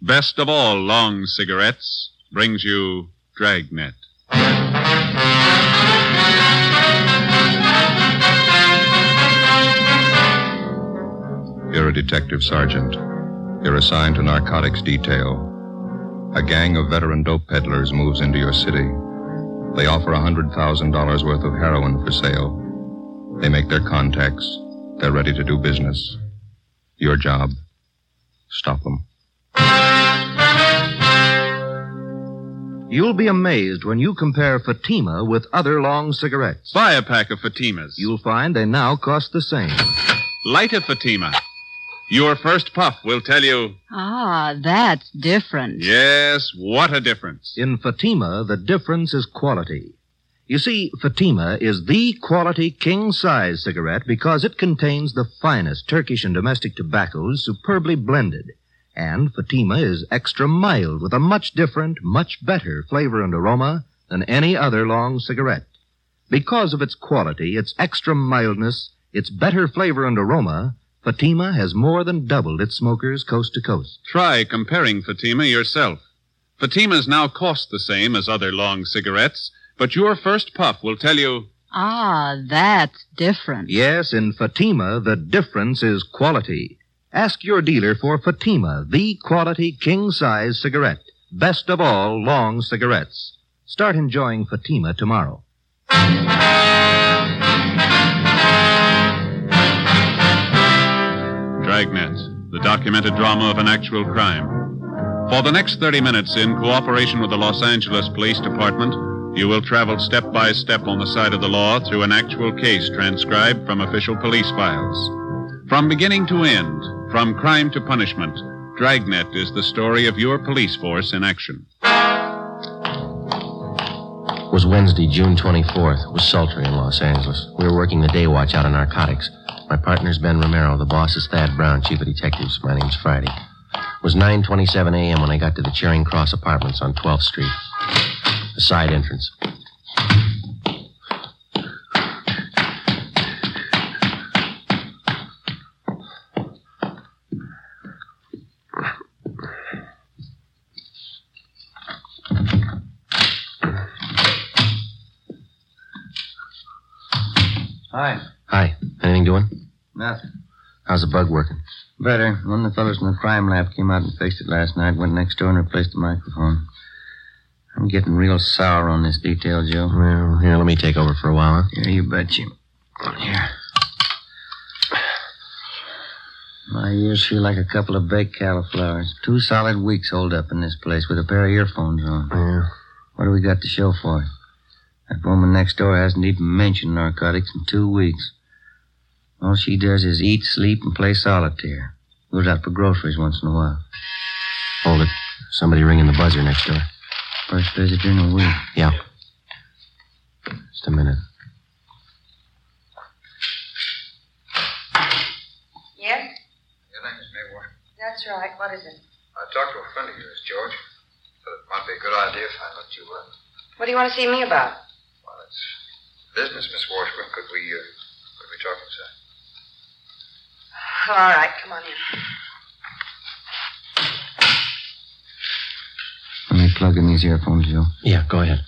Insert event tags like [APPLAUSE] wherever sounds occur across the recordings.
best of all long cigarettes, brings you Dragnet. You're a detective sergeant. You're assigned to narcotics detail. A gang of veteran dope peddlers moves into your city. They offer $100,000 worth of heroin for sale. They make their contacts. They're ready to do business. Your job stop them. You'll be amazed when you compare Fatima with other long cigarettes. Buy a pack of Fatimas. You'll find they now cost the same. Light a Fatima. Your first puff will tell you, Ah, that's different. yes, what a difference. In Fatima, the difference is quality. You see, Fatima is the quality king size cigarette because it contains the finest Turkish and domestic tobaccos superbly blended. And Fatima is extra mild with a much different, much better flavor and aroma than any other long cigarette. Because of its quality, its extra mildness, its better flavor and aroma, Fatima has more than doubled its smokers coast to coast. Try comparing Fatima yourself. Fatimas now cost the same as other long cigarettes, but your first puff will tell you, Ah, that's different. Yes, in Fatima, the difference is quality. Ask your dealer for Fatima, the quality king size cigarette. Best of all long cigarettes. Start enjoying Fatima tomorrow. Dragnet, the documented drama of an actual crime. For the next 30 minutes, in cooperation with the Los Angeles Police Department, you will travel step by step on the side of the law through an actual case transcribed from official police files. From beginning to end, from crime to punishment, Dragnet is the story of your police force in action. It was Wednesday, June 24th. It was sultry in Los Angeles. We were working the day watch out of narcotics. My partner's Ben Romero. The boss is Thad Brown, chief of detectives. My name's Friday. It was 9.27 a.m. when I got to the Charing Cross Apartments on 12th Street. The side entrance. How's the bug working? Better. One of the fellows in the crime lab came out and fixed it last night, went next door and replaced the microphone. I'm getting real sour on this detail, Joe. Well, here, let me take over for a while, huh? Yeah, you bet you. Here. My ears feel like a couple of baked cauliflowers. Two solid weeks holed up in this place with a pair of earphones on. Yeah. What do we got to show for it? That woman next door hasn't even mentioned narcotics in two weeks. All she does is eat, sleep, and play solitaire. Goes out for groceries once in a while. Hold it. Somebody ringing the buzzer next door. First visitor in a week. Yeah. Just a minute. Yes? Your name is Maywood. That's right. What is it? I talked to a friend of yours, George. Thought it might be a good idea if I let you uh What do you want to see me about? Well, it's business, Miss Washburn. Could we, uh, could we talk inside? All right, come on in. Let me plug in these earphones, Joe. Yeah, go ahead.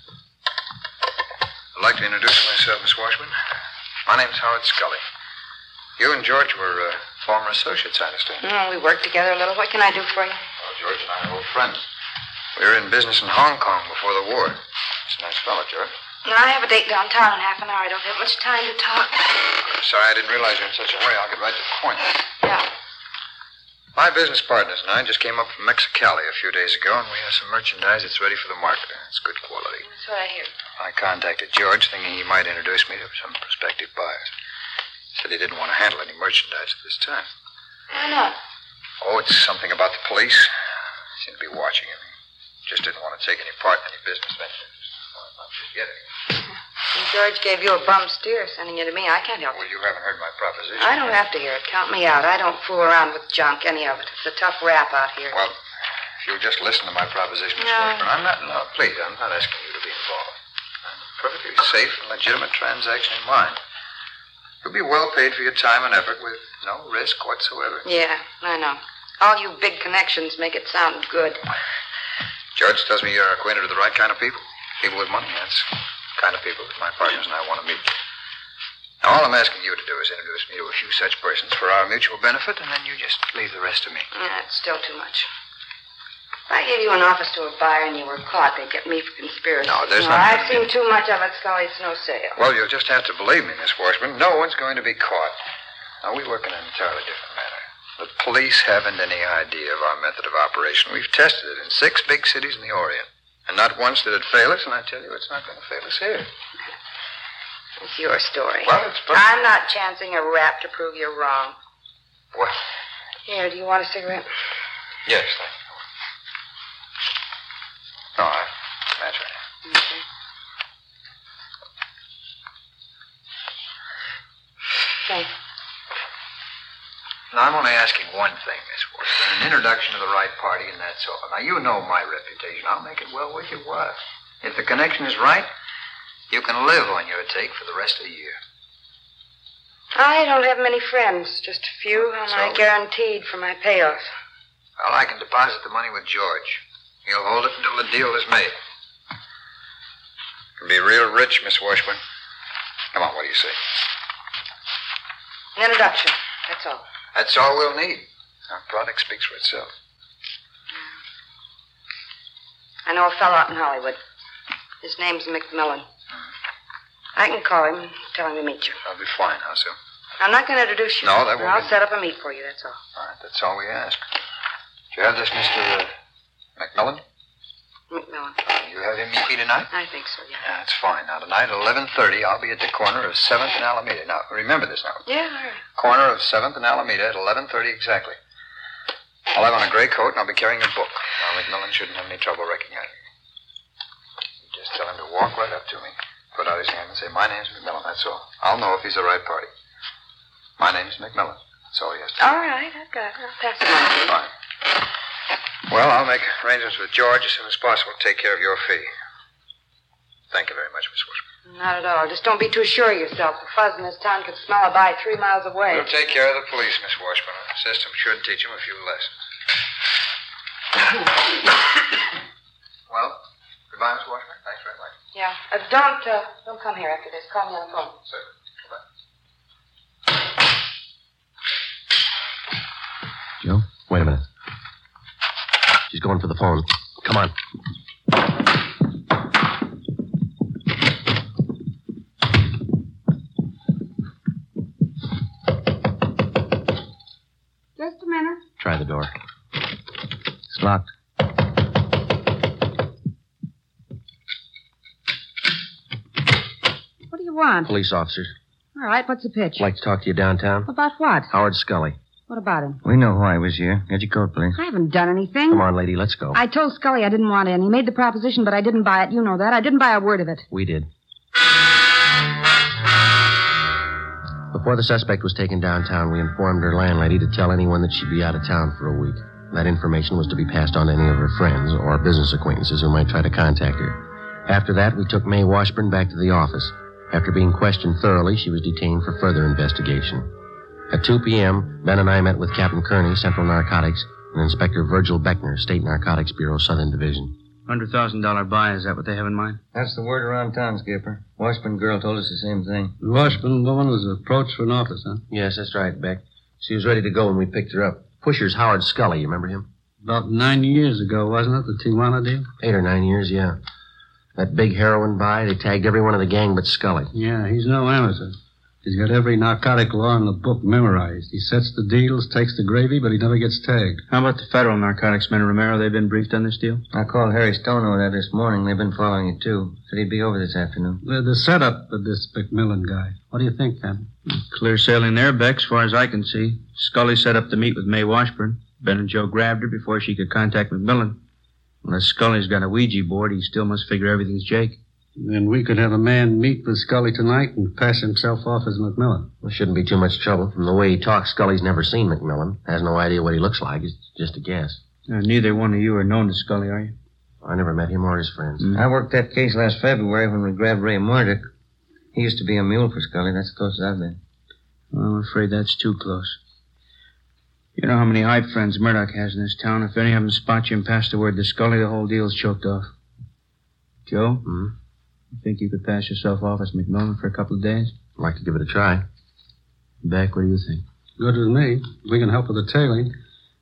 I'd like to introduce myself, Miss Washburn. My name's Howard Scully. You and George were uh, former associates, I understand. Oh, we worked together a little. What can I do for you? Well, George and I are old friends. We were in business in Hong Kong before the war. It's a nice fellow, George. No, I have a date downtown in half an hour. I don't have much time to talk. I'm sorry I didn't realize you're in such a hurry. I'll get right to the point. Yeah. My business partners and I just came up from Mexicali a few days ago, and we have some merchandise that's ready for the market. It's good quality. That's what I hear. I contacted George, thinking he might introduce me to some prospective buyers. He Said he didn't want to handle any merchandise at this time. Why not? Oh, it's something about the police. Seemed to be watching him. Just didn't want to take any part in any business venture. Just yet. George gave you a bum steer sending you to me. I can't help it. Well, you haven't heard my proposition. I don't have to hear it. Count me out. I don't fool around with junk, any of it. It's a tough rap out here. Well, if you'll just listen to my proposition, Miss No. I'm not, no, please, I'm not asking you to be involved. I'm a perfectly safe and legitimate transaction in mind. You'll be well paid for your time and effort with no risk whatsoever. Yeah, I know. All you big connections make it sound good. George tells me you're acquainted with the right kind of people. People with money, that's the kind of people that my partners and I want to meet. Now, all I'm asking you to do is introduce me to a few such persons for our mutual benefit, and then you just leave the rest to me. Yeah, it's still too much. If I gave you an office to a buyer and you were caught, they'd get me for conspiracy. No, there's no, not I've seen too much of it, Scully. It's no sale. Well, you'll just have to believe me, Miss Washburn. No one's going to be caught. Now, we work in an entirely different manner. The police haven't any idea of our method of operation. We've tested it in six big cities in the Orient. And not once did it fail us, and I tell you, it's not going to fail us here. It's your story. Well, it's perfect. I'm not chancing a rap to prove you're wrong. Well, Here, do you want a cigarette? yes, thank you. No, I, that's right. Okay. Thanks. Now, I'm only asking one thing, Miss Washburn. An introduction to the right party, and that's all. Now, you know my reputation. I'll make it well worth your while. If the connection is right, you can live on your take for the rest of the year. I don't have many friends, just a few, and I So? guaranteed for my payoff. Well, I can deposit the money with George. He'll hold it until the deal is made. You'll be real rich, Miss Washburn. Come on, what do you say? An introduction, that's all. That's all we'll need. Our product speaks for itself. I know a fellow out in Hollywood. His name's McMillan. I can call him and tell him to meet you. I'll be fine. How so? I'm not going to introduce you. No, that won't I'll be- set up a meet for you, that's all. All right, that's all we ask. Do you have this, Mr. Uh, McMillan? McMillan. Uh, you have him meet me tonight? I think so, yeah. That's fine. Now, tonight at 11.30, I'll be at the corner of 7th and Alameda. Now, remember this now. Yeah, all right. Corner of 7th and Alameda at 11.30 exactly. I'll have on a gray coat and I'll be carrying a book. Now, McMillan shouldn't have any trouble recognizing me. Just tell him to walk right up to me, put out his hand and say, my name's McMillan, that's all. I'll know if he's the right party. My name's McMillan. That's all he has to do. All right, I've got it. I'll pass it on. Fine. Well, I'll make arrangements with George as soon as possible to take care of your fee. Thank you very much, Miss Washburn. Not at all. Just don't be too sure of yourself. The fuzz in this town could smell a bite three miles away. We'll take care of the police, Miss Washburn. The system should teach them a few lessons. [COUGHS] well, goodbye, Miss Washburn. Thanks very much. Yeah. Uh, don't, uh, don't come here after this. Call me on the phone. Sir. Going for the phone. Come on. Just a minute. Try the door. It's locked. What do you want? Police officers. All right, what's the pitch? Like to talk to you downtown? About what? Howard Scully. What about him? We know why he was here. Get your coat, please. I haven't done anything. Come on, lady, let's go. I told Scully I didn't want any. He made the proposition, but I didn't buy it. You know that. I didn't buy a word of it. We did. Before the suspect was taken downtown, we informed her landlady to tell anyone that she'd be out of town for a week. That information was to be passed on to any of her friends or business acquaintances who might try to contact her. After that, we took May Washburn back to the office. After being questioned thoroughly, she was detained for further investigation. At 2 p.m., Ben and I met with Captain Kearney, Central Narcotics, and Inspector Virgil Beckner, State Narcotics Bureau, Southern Division. Hundred thousand dollar buy, is that what they have in mind? That's the word around town, Skipper. Washburn girl told us the same thing. The Washburn woman was approached for an office, huh? Yes, that's right, Beck. She was ready to go when we picked her up. Pusher's Howard Scully, you remember him? About nine years ago, wasn't it, the Tijuana deal? Eight or nine years, yeah. That big heroin buy, they tagged every one of the gang but Scully. Yeah, he's no amateur. He's got every narcotic law in the book memorized. He sets the deals, takes the gravy, but he never gets tagged. How about the federal narcotics men, Romero? They've been briefed on this deal? I called Harry Stone over there this morning. They've been following it, too. Said he'd be over this afternoon. The, the setup of this McMillan guy. What do you think, Ken? Clear sailing there, Beck, as far as I can see. Scully set up to meet with May Washburn. Ben and Joe grabbed her before she could contact McMillan. Unless Scully's got a Ouija board, he still must figure everything's Jake. Then we could have a man meet with Scully tonight and pass himself off as McMillan. Well, shouldn't be too much trouble. From the way he talks, Scully's never seen McMillan. Has no idea what he looks like. It's just a guess. Uh, neither one of you are known to Scully, are you? I never met him or his friends. I worked that case last February when we grabbed Ray Murdoch. He used to be a mule for Scully. That's the closest I've been. Well, I'm afraid that's too close. You know how many hype friends Murdoch has in this town. If any of them spot you and pass the word to Scully, the whole deal's choked off. Joe? Hmm? You think you could pass yourself off as McMillan for a couple of days? I'd like to give it a try. Beck, what do you think? Good with me. We can help with the tailing.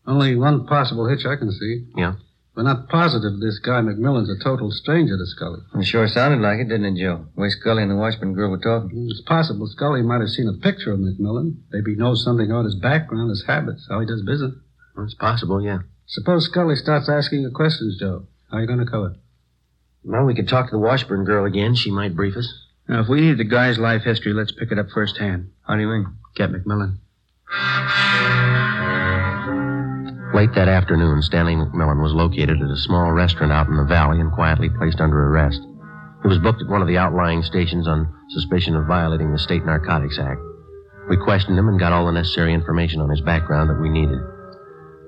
Only one possible hitch I can see. Yeah? We're not positive this guy McMillan's a total stranger to Scully. It sure sounded like it, didn't it, Joe? The way Scully and the Washburn girl were talking. Mm, it's possible Scully might have seen a picture of McMillan. Maybe he knows something about his background, his habits, how he does business. Well, it's possible, yeah. Suppose Scully starts asking you questions, Joe. How are you going to cover? Well, we could talk to the Washburn girl again. She might brief us. Now, if we need the guy's life history, let's pick it up firsthand. How do you mean? Get McMillan. Late that afternoon, Stanley McMillan was located at a small restaurant out in the valley and quietly placed under arrest. He was booked at one of the outlying stations on suspicion of violating the State Narcotics Act. We questioned him and got all the necessary information on his background that we needed.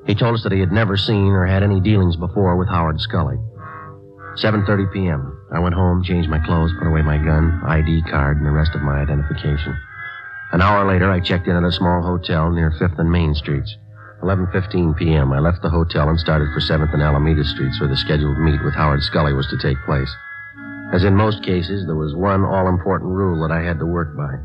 He told us that he had never seen or had any dealings before with Howard Scully. 7:30 p.m. I went home, changed my clothes, put away my gun, ID card, and the rest of my identification. An hour later, I checked in at a small hotel near 5th and Main Streets. 11:15 p.m. I left the hotel and started for 7th and Alameda Streets, where the scheduled meet with Howard Scully was to take place. As in most cases, there was one all-important rule that I had to work by.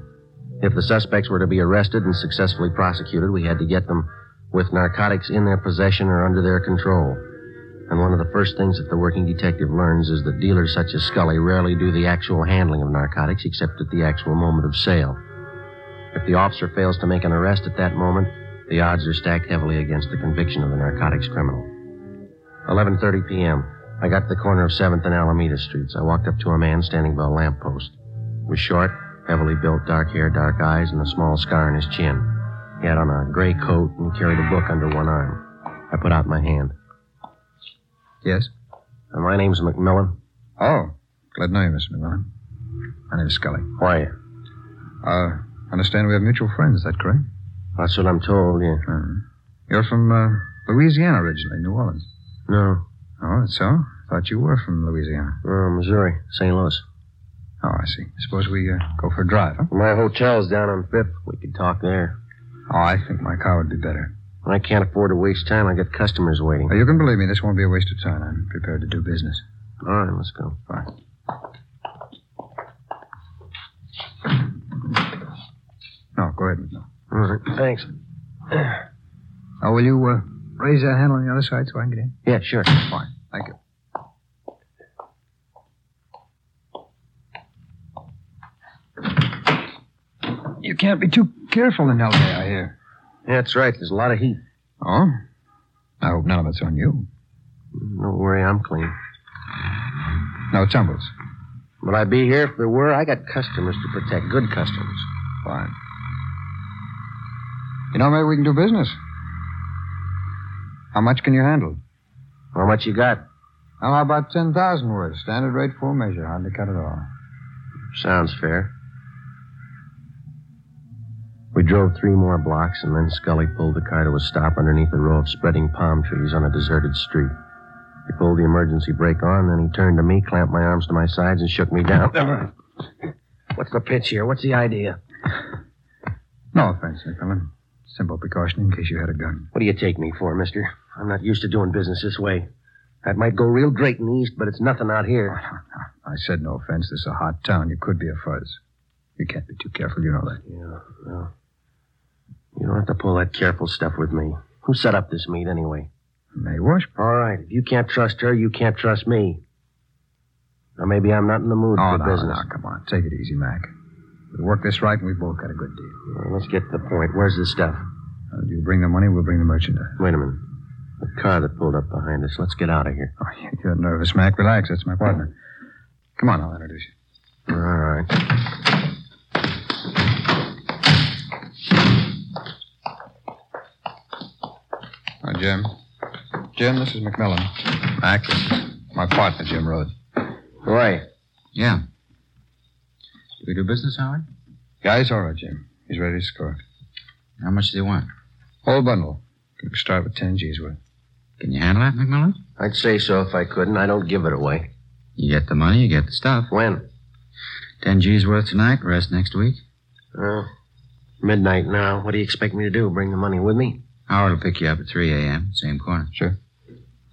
If the suspects were to be arrested and successfully prosecuted, we had to get them with narcotics in their possession or under their control. And one of the first things that the working detective learns is that dealers such as Scully rarely do the actual handling of narcotics except at the actual moment of sale. If the officer fails to make an arrest at that moment, the odds are stacked heavily against the conviction of the narcotics criminal. 11:30 p.m. I got to the corner of 7th and Alameda Streets. I walked up to a man standing by a lamppost. He was short, heavily built, dark hair, dark eyes, and a small scar on his chin. He had on a gray coat and carried a book under one arm. I put out my hand. Yes? Uh, my name's McMillan. Oh, glad to know you, Mr. McMillan. My name's Scully. Why? Uh, I understand we have mutual friends, is that correct? That's what I'm told, yeah. Uh, you're from uh, Louisiana originally, New Orleans. No. Oh, that's so? Thought you were from Louisiana. Uh, Missouri, St. Louis. Oh, I see. Suppose we uh, go for a drive, huh? My hotel's down on Fifth. We could talk there. Oh, I think my car would be better. I can't afford to waste time. I got customers waiting. You can believe me, this won't be a waste of time. I'm prepared to do business. All right, let's go. Fine. No, go ahead. All right, thanks. Oh, will you uh, raise that handle on the other side so I can get in? Yeah, sure. Fine. Thank you. You can't be too careful in L.A., I hear. Yeah, that's right. There's a lot of heat. Oh? I hope none of it's on you. Don't worry, I'm clean. No tumbles. Would I be here if there were? I got customers to protect. Good customers. Fine. You know, maybe we can do business. How much can you handle? How much you got? How about 10000 worth? Standard rate full measure. Hardly cut at all. Sounds fair. We drove three more blocks, and then Scully pulled the car to a stop underneath a row of spreading palm trees on a deserted street. He pulled the emergency brake on, then he turned to me, clamped my arms to my sides, and shook me down. [LAUGHS] What's the pitch here? What's the idea? No offense, McMillan. Simple precaution in case you had a gun. What do you take me for, mister? I'm not used to doing business this way. That might go real great in the East, but it's nothing out here. Oh, I said no offense. This is a hot town. You could be a fuzz. You can't be too careful. You know that. Yeah, well. You don't have to pull that careful stuff with me. Who set up this meet, anyway? May Washburn. All right. If you can't trust her, you can't trust me. Or maybe I'm not in the mood Oh, for no, business. no, come on. Take it easy, Mac. We work this right, and we both got a good deal. Well, let's get to the point. Where's the stuff? Uh, you bring the money, we'll bring the merchandise. Wait a minute. The car that pulled up behind us. Let's get out of here. Oh, [LAUGHS] you're nervous, Mac. Relax. That's my partner. Come on, I'll introduce you. All right. Jim. Jim, this is McMillan. Mac, this is my partner, Jim Rhodes. Who are you? Yeah. Do we do business, Howard? Yeah, he's all right, Jim. He's ready to score. How much do you want? Whole bundle. Can start with 10 G's worth? Can you handle that, McMillan? I'd say so if I couldn't. I don't give it away. You get the money, you get the stuff. When? Ten G's worth tonight, rest next week. Uh, midnight now. What do you expect me to do? Bring the money with me? Howard will pick you up at 3 a.m., same corner. Sure.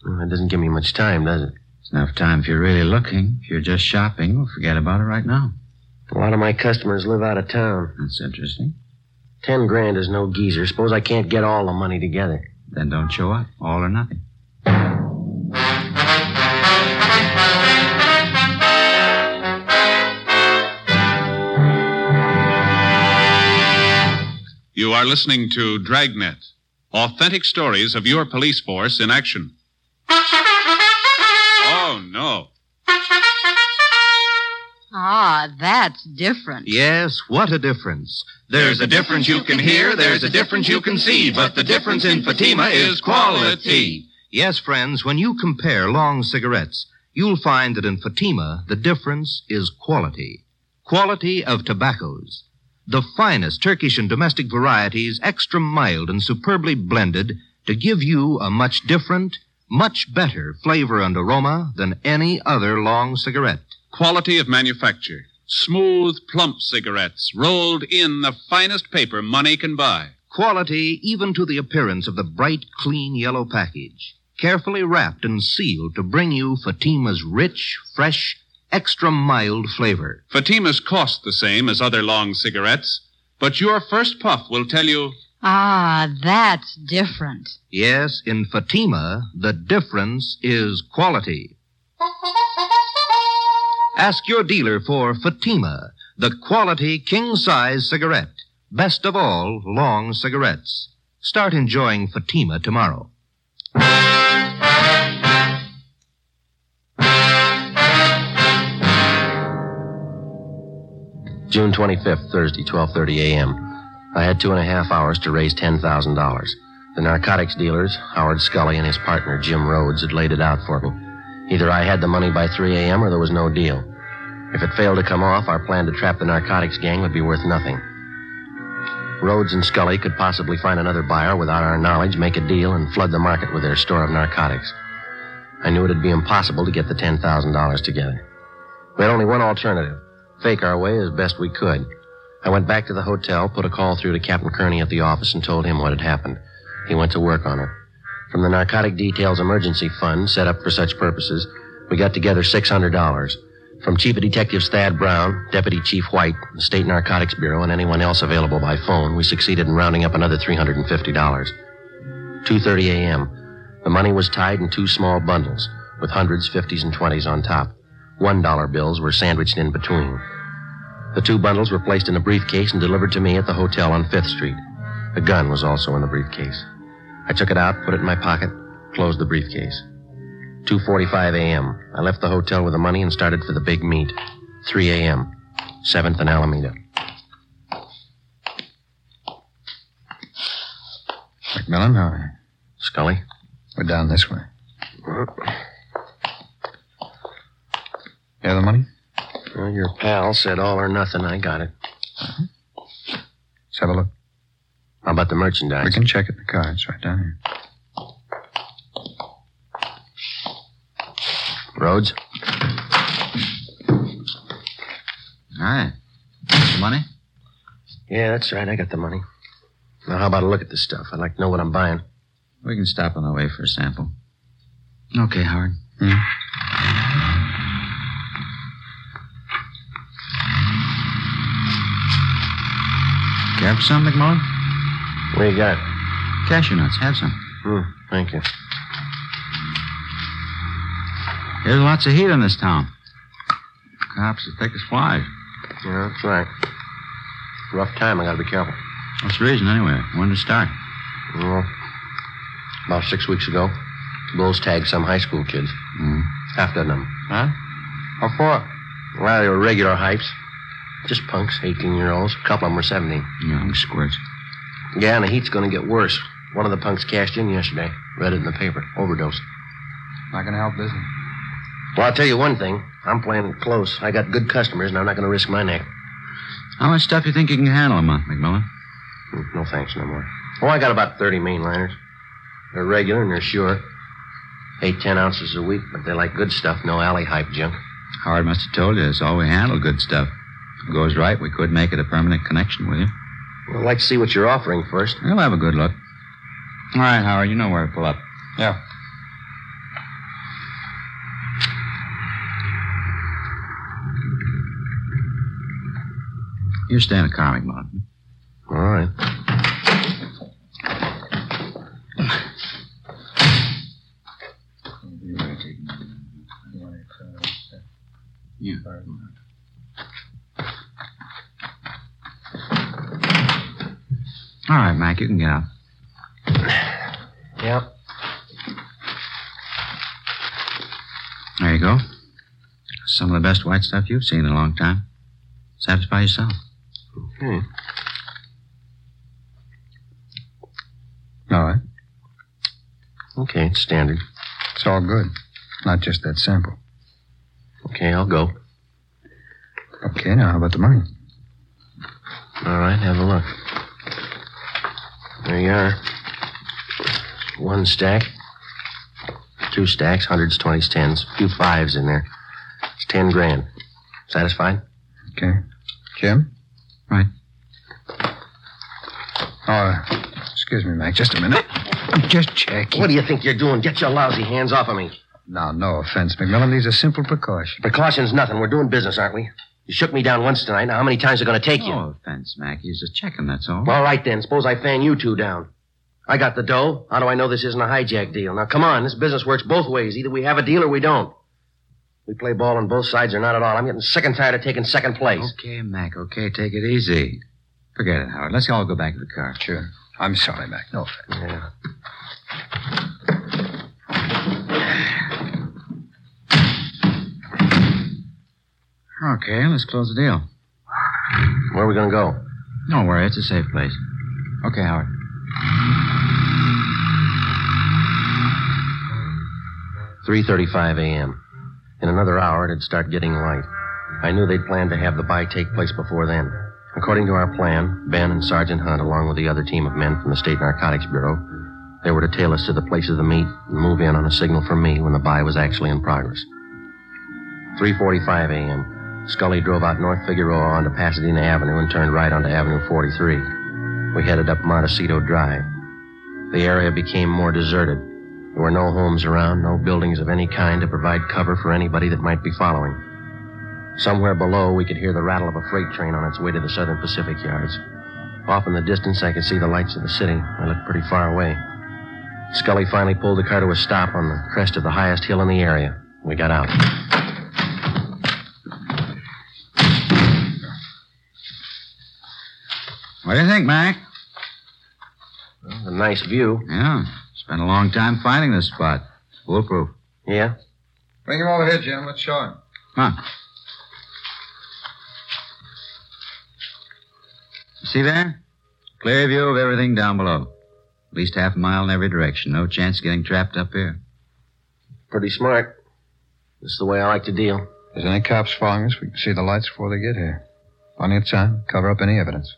Well, that doesn't give me much time, does it? It's enough time if you're really looking. If you're just shopping, we'll forget about it right now. A lot of my customers live out of town. That's interesting. Ten grand is no geezer. Suppose I can't get all the money together. Then don't show up. All or nothing. You are listening to Dragnet, authentic stories of your police force in action. Oh, no. Ah, that's different. Yes, what a difference. There's a difference you can hear, there's a difference you can see, but the difference in Fatima is quality. Yes, friends, when you compare long cigarettes, you'll find that in Fatima, the difference is quality. Quality of tobaccos. The finest Turkish and domestic varieties, extra mild and superbly blended, to give you a much different, much better flavor and aroma than any other long cigarette. Quality of manufacture. Smooth, plump cigarettes rolled in the finest paper money can buy. Quality even to the appearance of the bright, clean yellow package. Carefully wrapped and sealed to bring you Fatima's rich, fresh, extra mild flavor. Fatimas cost the same as other long cigarettes, but your first puff will tell you Ah, that's different. Yes, in Fatima, the difference is quality. Ask your dealer for Fatima, the quality king size cigarette. Best of all, long cigarettes. Start enjoying Fatima tomorrow. June 25th, Thursday, 12:30 a.m. I had two and a half hours to raise $10,000. The narcotics dealers, Howard Scully and his partner, Jim Rhodes, had laid it out for me. Either I had the money by 3 a.m. or there was no deal. If it failed to come off, our plan to trap the narcotics gang would be worth nothing. Rhodes and Scully could possibly find another buyer without our knowledge, make a deal, and flood the market with their store of narcotics. I knew it'd be impossible to get the $10,000 together. We had only one alternative fake our way as best we could. I went back to the hotel, put a call through to Captain Kearney at the office, and told him what had happened. He went to work on it. From the Narcotic Details Emergency Fund, set up for such purposes, we got together $600. From Chief of Detectives Thad Brown, Deputy Chief White, the State Narcotics Bureau, and anyone else available by phone, we succeeded in rounding up another $350. 2.30 a.m. The money was tied in two small bundles, with hundreds, fifties, and twenties on top. One dollar bills were sandwiched in between. The two bundles were placed in a briefcase and delivered to me at the hotel on Fifth Street. A gun was also in the briefcase. I took it out, put it in my pocket, closed the briefcase. 2.45 a.m. I left the hotel with the money and started for the big meet. 3 a.m. 7th and Alameda. McMillan, how are you? Scully? We're down this way. You have the money? Well, your pal said all or nothing. I got it. Let's have a look. How about the merchandise? We can check it in the car. It's right down here. Rhodes? All right. The money? Yeah, that's right. I got the money. Now, how about a look at this stuff? I'd like to know what I'm buying. We can stop on the way for a sample. Okay, Howard. Hmm? For some, McMillan? What do you got? Cashew nuts. Have some. Hmm, thank you. There's lots of heat in this town. Cops are thick as flies. Yeah, that's right. Rough time. I gotta be careful. What's the reason, anyway? When did it start? Well, about six weeks ago, Bulls tagged some high school kids. Mm. Half dozen of them. Huh? How far? Well, they were regular hypes. Just punks, 18 year olds. A couple of them were 17. Young squirts. Yeah, and the heat's gonna get worse. One of the punks cashed in yesterday. Read it in the paper. Overdose. Not gonna help, is it? Well, I'll tell you one thing. I'm playing it close. I got good customers, and I'm not gonna risk my neck. How much stuff do you think you can handle a month, McMillan? Mm, No thanks, no more. Oh, I got about 30 mainliners. They're regular and they're sure. Eight, ten ounces a week, but they like good stuff, no alley hype junk. Howard must have told you it's all we handle good stuff. It goes right, we could make it a permanent connection with you. Well, I'd like to see what you're offering first. We'll have a good look. All right, Howard, you know where to pull up. Yeah. You stay in the car, McMillan. All right. Yeah. You can get out. Yep. There you go. Some of the best white stuff you've seen in a long time. Satisfy yourself. Hmm. All right. Okay, it's standard. It's all good. Not just that sample. Okay, I'll go. Okay, now how about the money? All right, have a look. There you are. One stack. Two stacks, hundreds, twenties, tens. A few fives in there. It's ten grand. Satisfied? Okay. Jim? Right. Oh, excuse me, Mac. Just a minute. I'm just checking. What do you think you're doing? Get your lousy hands off of me. Now, no offense, McMillan. These are simple precautions. Precautions, nothing. We're doing business, aren't we? You shook me down once tonight. Now, how many times are going to take you? Oh, no offense, Mac. He's just checking, that's all. All right, then. Suppose I fan you two down. I got the dough. How do I know this isn't a hijack deal? Now, come on. This business works both ways. Either we have a deal or we don't. We play ball on both sides or not at all. I'm getting sick and tired of taking second place. Okay, Mac, okay. Take it easy. Forget it, Howard. Let's all go back to the car. Sure. I'm sorry, Mac. No offense. Yeah. Okay, let's close the deal. Where are we going to go? Don't worry, it's a safe place. Okay, Howard. Three thirty-five a.m. In another hour, it'd start getting light. I knew they'd planned to have the buy take place before then. According to our plan, Ben and Sergeant Hunt, along with the other team of men from the State Narcotics Bureau, they were to tail us to the place of the meet and move in on a signal from me when the buy was actually in progress. 3:45 a.m. Scully drove out North Figueroa onto Pasadena Avenue and turned right onto Avenue 43. We headed up Montecito Drive. The area became more deserted. There were no homes around, no buildings of any kind to provide cover for anybody that might be following. Somewhere below, we could hear the rattle of a freight train on its way to the Southern Pacific yards. Off in the distance, I could see the lights of the city. I looked pretty far away. Scully finally pulled the car to a stop on the crest of the highest hill in the area. We got out. What do you think, Mac? Well, a nice view. Yeah. Spent a long time finding this spot. Foolproof. Yeah? Bring him over here, Jim. Let's show him. Come on. See there? Clear view of everything down below. At least half a mile in every direction. No chance of getting trapped up here. Pretty smart. This is the way I like to deal. If there's any cops following us, we can see the lights before they get here. Plenty of time. Cover up any evidence.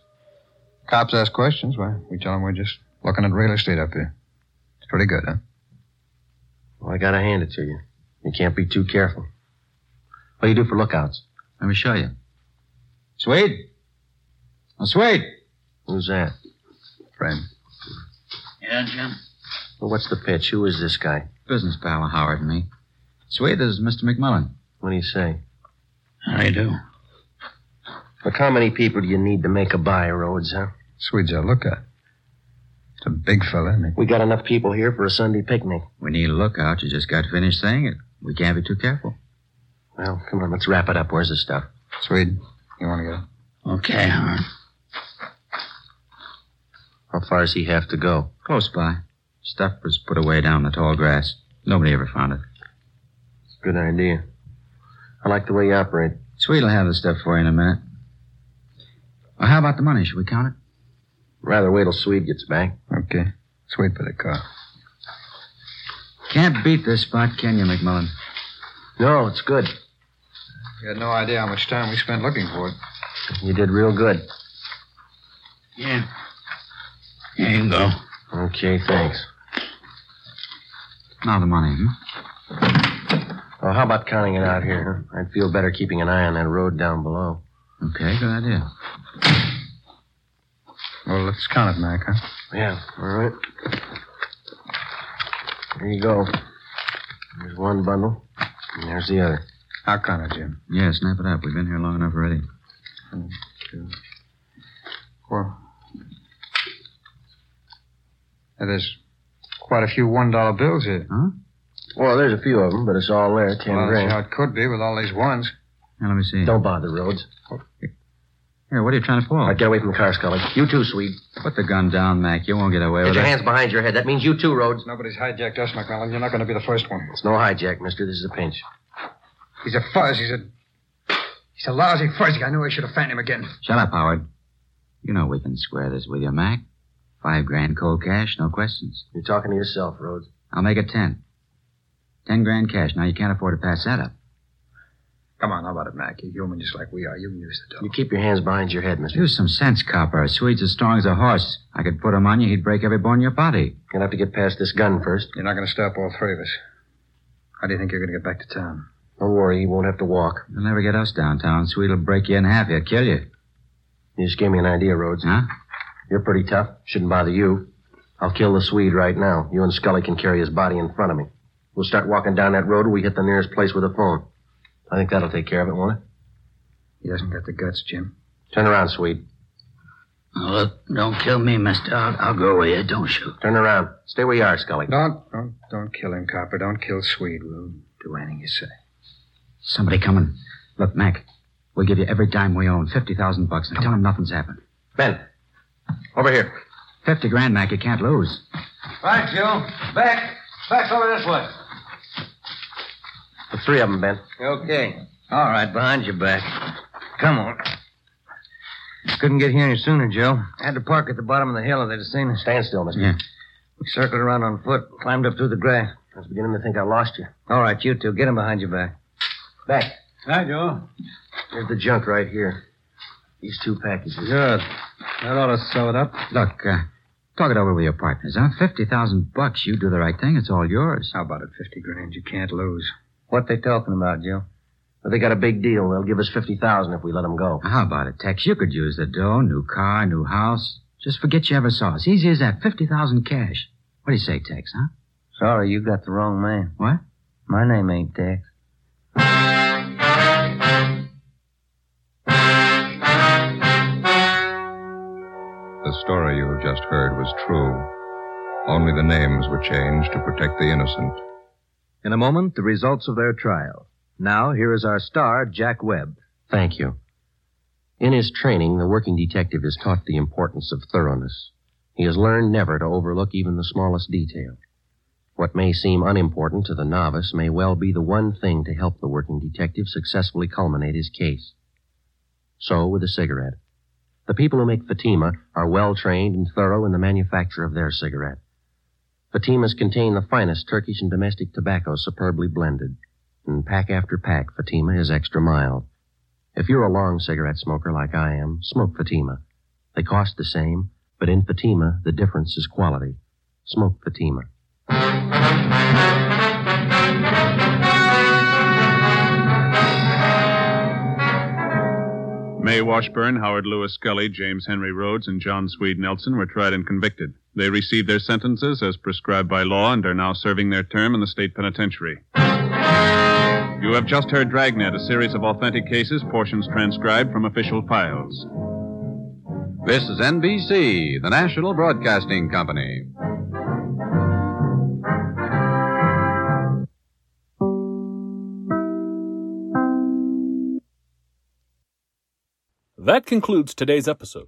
Cops ask questions, why, we tell them we're just looking at real estate up here. It's pretty good, huh? Well, I gotta hand it to you. You can't be too careful. What do you do for lookouts? Let me show you. Swede? Oh, Swede. Who's that? Friend. Yeah, Jim. Well, what's the pitch? Who is this guy? Business pal of Howard and me. Swede this is Mr. McMillan. What do you say? How do you do? Look, how many people do you need to make a buy, Rhodes, huh? Swede's a lookout. It's a big fella, isn't he? We got enough people here for a Sunday picnic. We need a lookout. You just got finished saying it. We can't be too careful. Well, come on, let's wrap it up. Where's the stuff? Swede, you want to go? Okay, Howard. How far does he have to go? Close by. Stuff was put away down in the tall grass. Nobody ever found it. It's a good idea. I like the way you operate. Swede'll have the stuff for you in a minute. Well, how about the money? Should we count it? Rather wait till Swede gets back. Okay. Swede for the car. Can't beat this spot, can you, McMillan? No, it's good. You had no idea how much time we spent looking for it. You did real good. Yeah. Here you go. Okay, thanks. Now the money, hmm? Well, how about counting it out here? I'd feel better keeping an eye on that road down below. Okay, good idea. Well, let's count it, Mac, huh? Yeah, all right. There you go. There's one bundle, and there's the other. I'll count it, Jim. Yeah, snap it up. We've been here long enough already. One, two, four. Now, there's quite a few one dollar bills here. Huh? Well, there's a few of them, but it's all there, ten well, grand. that's how it could be with all these ones. Now, let me see. Don't bother, Rhodes. Oh, Here, what are you trying to pull? All right, get away from the car, Scully. You too, Swede. Put the gun down, Mac. You won't get away with it. Get your hands behind your head. That means you too, Rhodes. Nobody's hijacked us, McMillan. You're not going to be the first one. It's no hijack, mister. This is a pinch. He's a fuzz. He's a. He's a lousy fuzzy. I knew I should have found him again. Shut up, Howard. You know we can square this with you, Mac. Five grand cold cash, no questions. You're talking to yourself, Rhodes. I'll make it ten. Ten grand cash. Now you can't afford to pass that up. Come on, how about it, Mac? You're human just like we are. You can use the dough. You keep your hands behind your head, mister. Use some sense, copper. A Swede's as strong as a horse. I could put him on you, he'd break every bone in your body. You'll have to get past this gun first. You're not going to stop all three of us. How do you think you're going to get back to town? Don't worry, he won't have to walk. You'll never get us downtown. Swede'll break you in half. He'll kill you. You just gave me an idea, Rhodes. Huh? You're pretty tough. Shouldn't bother you. I'll kill the Swede right now. You and Scully can carry his body in front of me. We'll start walking down that road till we hit the nearest place with a phone. I think that'll take care of it, won't it? He hasn't got the guts, Jim. Turn around, Swede. Oh, look, don't kill me, mister. I'll, I'll go away. Don't shoot. Turn around. Stay where you are, Scully. Don't, don't, don't kill him, Copper. Don't kill Swede. We'll do anything you say. Somebody coming. Look, Mac, we'll give you every dime we own. Fifty thousand bucks. And tell him nothing's happened. Ben, over here. Fifty grand, Mac, you can't lose. Right, Joe. Back. Back over this way. The three of them, Ben. Okay. All right, behind your back. Come on. Couldn't get here any sooner, Joe. Had to park at the bottom of the hill if they'd have seen us. Stand still, mister. Yeah. We circled around on foot, climbed up through the grass. I was beginning to think I lost you. All right, you two, get him behind your back. Back. Hi, Joe. There's the junk right here. These two packages. Good. That ought to sew it up. Look, uh, talk it over with your partners, huh? Fifty thousand bucks. You do the right thing. It's all yours. How about it? Fifty grand. You can't lose. What they talking about, Joe? But they got a big deal. They'll give us 50000 if we let them go. How about it, Tex? You could use the dough, new car, new house. Just forget you ever saw us. Easy as that. Fifty thousand cash. What do you say, Tex, huh? Sorry, you got the wrong man. What? My name ain't Tex. The story you have just heard was true. Only the names were changed to protect the innocent. In a moment, the results of their trial. Now, here is our star, Jack Webb. Thank you. In his training, the working detective is taught the importance of thoroughness. He has learned never to overlook even the smallest detail. What may seem unimportant to the novice may well be the one thing to help the working detective successfully culminate his case. So with a cigarette. The people who make Fatima are well trained and thorough in the manufacture of their cigarette. Fatimas contain the finest Turkish and domestic tobacco superbly blended. And pack after pack, Fatima is extra mild. If you're a long cigarette smoker like I am, smoke Fatima. They cost the same, but in Fatima, the difference is quality. Smoke Fatima. May Washburn, Howard Lewis Scully, James Henry Rhodes, and John Swede Nelson were tried and convicted. They received their sentences as prescribed by law and are now serving their term in the state penitentiary. You have just heard Dragnet, a series of authentic cases, portions transcribed from official files. This is NBC, the national broadcasting company. That concludes today's episode.